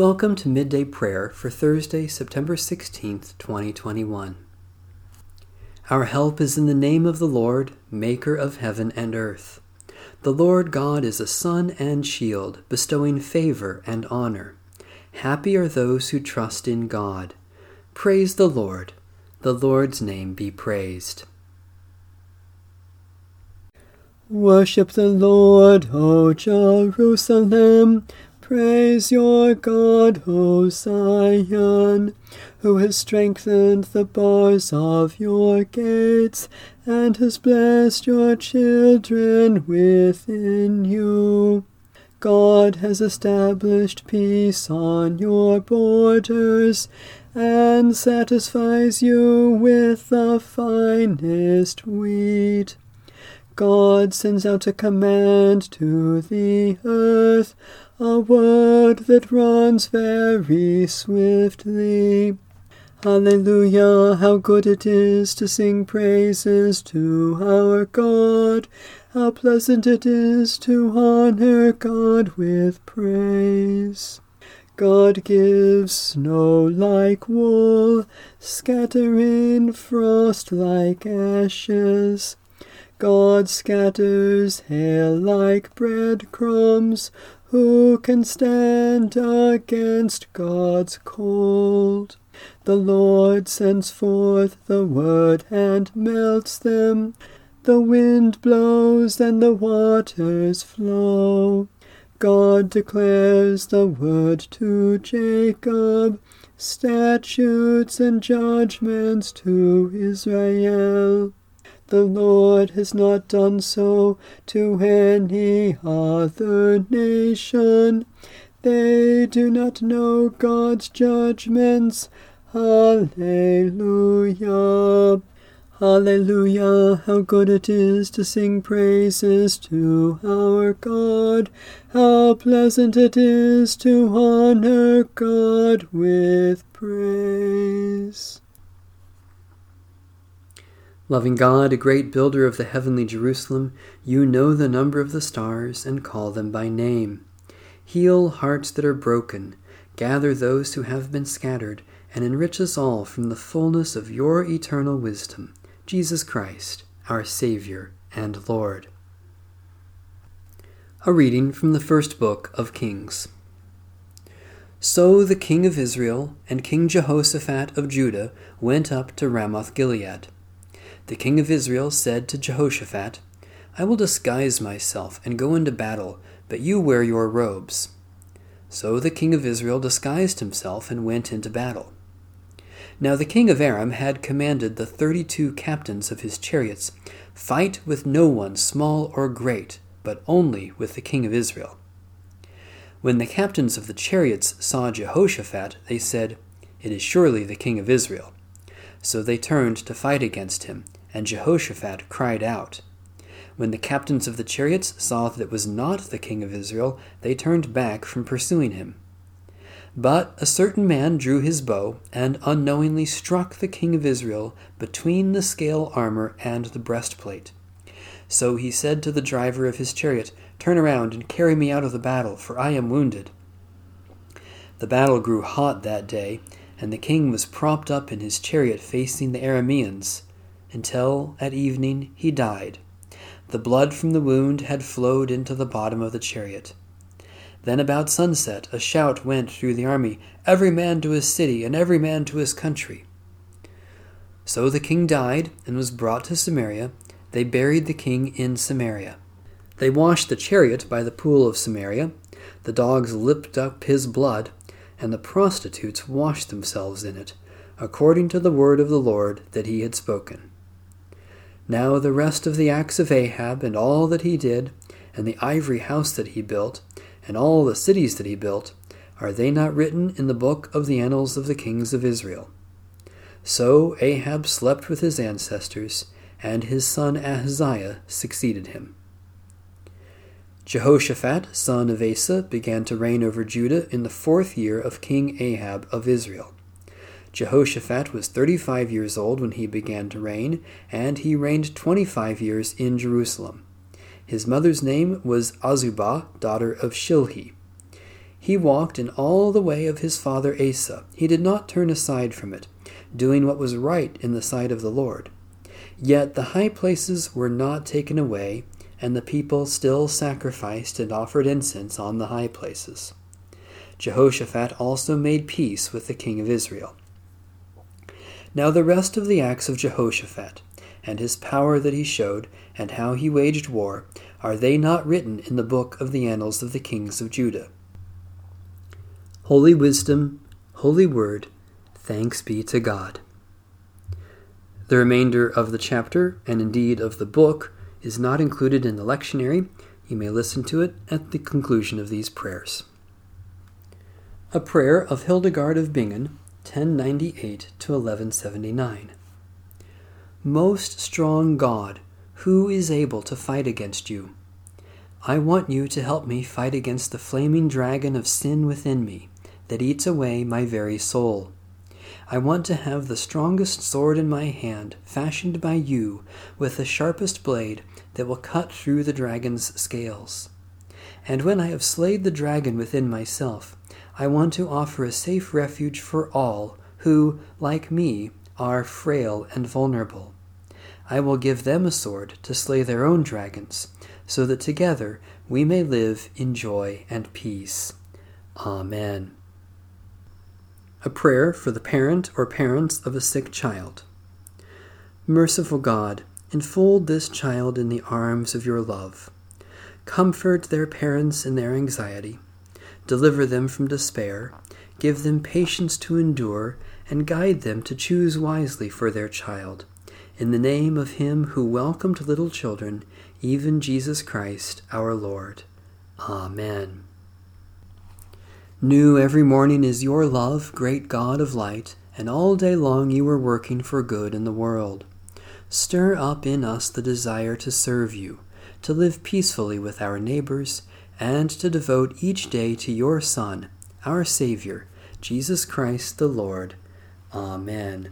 Welcome to Midday Prayer for Thursday, September 16th, 2021. Our help is in the name of the Lord, Maker of heaven and earth. The Lord God is a sun and shield, bestowing favor and honor. Happy are those who trust in God. Praise the Lord. The Lord's name be praised. Worship the Lord, O Jerusalem. Praise your God, O Zion, who has strengthened the bars of your gates and has blessed your children within you. God has established peace on your borders and satisfies you with the finest wheat. God sends out a command to the earth a word that runs very swiftly. Hallelujah, how good it is to sing praises to our God. How pleasant it is to honor God with praise. God gives snow like wool, scattering frost like ashes. God scatters hail like breadcrumbs. Who can stand against God's cold? The Lord sends forth the word and melts them. The wind blows and the waters flow. God declares the word to Jacob, statutes and judgments to Israel. The Lord has not done so to any other nation. They do not know God's judgments. Hallelujah. Hallelujah. How good it is to sing praises to our God. How pleasant it is to honor God with praise. Loving God, a great builder of the heavenly Jerusalem, you know the number of the stars and call them by name. Heal hearts that are broken, gather those who have been scattered, and enrich us all from the fullness of your eternal wisdom, Jesus Christ, our Savior and Lord. A reading from the first book of Kings. So the king of Israel and King Jehoshaphat of Judah went up to Ramoth Gilead. The king of Israel said to Jehoshaphat, I will disguise myself and go into battle, but you wear your robes. So the king of Israel disguised himself and went into battle. Now the king of Aram had commanded the thirty two captains of his chariots, Fight with no one, small or great, but only with the king of Israel. When the captains of the chariots saw Jehoshaphat, they said, It is surely the king of Israel. So they turned to fight against him, and Jehoshaphat cried out. When the captains of the chariots saw that it was not the king of Israel, they turned back from pursuing him. But a certain man drew his bow and unknowingly struck the king of Israel between the scale armor and the breastplate. So he said to the driver of his chariot, Turn around and carry me out of the battle, for I am wounded. The battle grew hot that day, and the king was propped up in his chariot facing the Arameans until at evening he died. The blood from the wound had flowed into the bottom of the chariot. Then about sunset a shout went through the army, Every man to his city, and every man to his country. So the king died and was brought to Samaria. They buried the king in Samaria. They washed the chariot by the pool of Samaria. The dogs lipped up his blood, and the prostitutes washed themselves in it, according to the word of the Lord that he had spoken. Now the rest of the acts of Ahab, and all that he did, and the ivory house that he built, and all the cities that he built, are they not written in the book of the annals of the kings of Israel? So Ahab slept with his ancestors, and his son Ahaziah succeeded him. Jehoshaphat, son of Asa, began to reign over Judah in the fourth year of King Ahab of Israel. Jehoshaphat was 35 years old when he began to reign, and he reigned 25 years in Jerusalem. His mother's name was Azubah, daughter of Shilhi. He walked in all the way of his father Asa. He did not turn aside from it, doing what was right in the sight of the Lord. Yet the high places were not taken away, and the people still sacrificed and offered incense on the high places. Jehoshaphat also made peace with the king of Israel. Now the rest of the acts of Jehoshaphat, and his power that he showed, and how he waged war, are they not written in the book of the annals of the kings of Judah? Holy Wisdom, Holy Word, thanks be to God. The remainder of the chapter, and indeed of the book, is not included in the lectionary. You may listen to it at the conclusion of these prayers. A prayer of Hildegard of Bingen, 1098 to 1179. Most strong God, who is able to fight against you? I want you to help me fight against the flaming dragon of sin within me that eats away my very soul. I want to have the strongest sword in my hand, fashioned by you, with the sharpest blade that will cut through the dragon's scales. And when I have slayed the dragon within myself, I want to offer a safe refuge for all who, like me, are frail and vulnerable. I will give them a sword to slay their own dragons, so that together we may live in joy and peace. Amen. A prayer for the parent or parents of a sick child. Merciful God, enfold this child in the arms of your love. Comfort their parents in their anxiety deliver them from despair, give them patience to endure, and guide them to choose wisely for their child. In the name of Him who welcomed little children, even Jesus Christ our Lord. Amen. New every morning is your love, great God of light, and all day long you are working for good in the world. Stir up in us the desire to serve you, to live peacefully with our neighbors, and to devote each day to your Son, our Savior, Jesus Christ the Lord. Amen.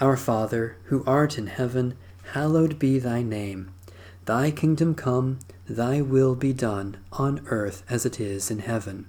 Our Father, who art in heaven, hallowed be thy name. Thy kingdom come, thy will be done, on earth as it is in heaven.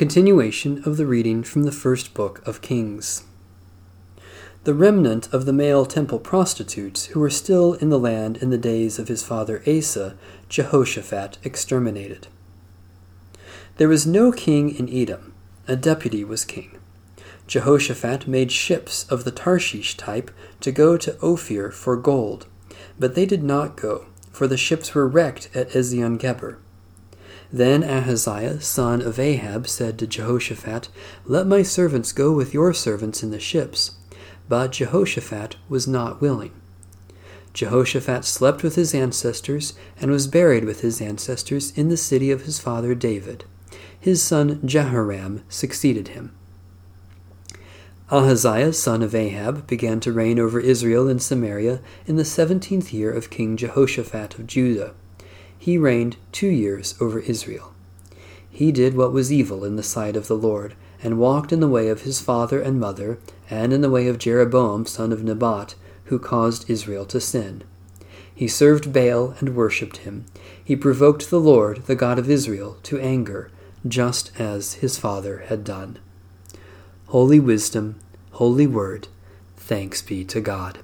Continuation of the reading from the first book of Kings. The remnant of the male temple prostitutes who were still in the land in the days of his father Asa, Jehoshaphat exterminated. There was no king in Edom, a deputy was king. Jehoshaphat made ships of the Tarshish type to go to Ophir for gold, but they did not go, for the ships were wrecked at Ezion Geber. Then Ahaziah, son of Ahab, said to Jehoshaphat, Let my servants go with your servants in the ships. But Jehoshaphat was not willing. Jehoshaphat slept with his ancestors and was buried with his ancestors in the city of his father David his son Jehoram succeeded him. Ahaziah, son of Ahab, began to reign over Israel in Samaria in the seventeenth year of King Jehoshaphat of Judah. He reigned two years over Israel. He did what was evil in the sight of the Lord, and walked in the way of his father and mother, and in the way of Jeroboam son of Nebat, who caused Israel to sin. He served Baal and worshipped him. He provoked the Lord, the God of Israel, to anger just as his Father had done. Holy Wisdom, Holy Word, thanks be to God.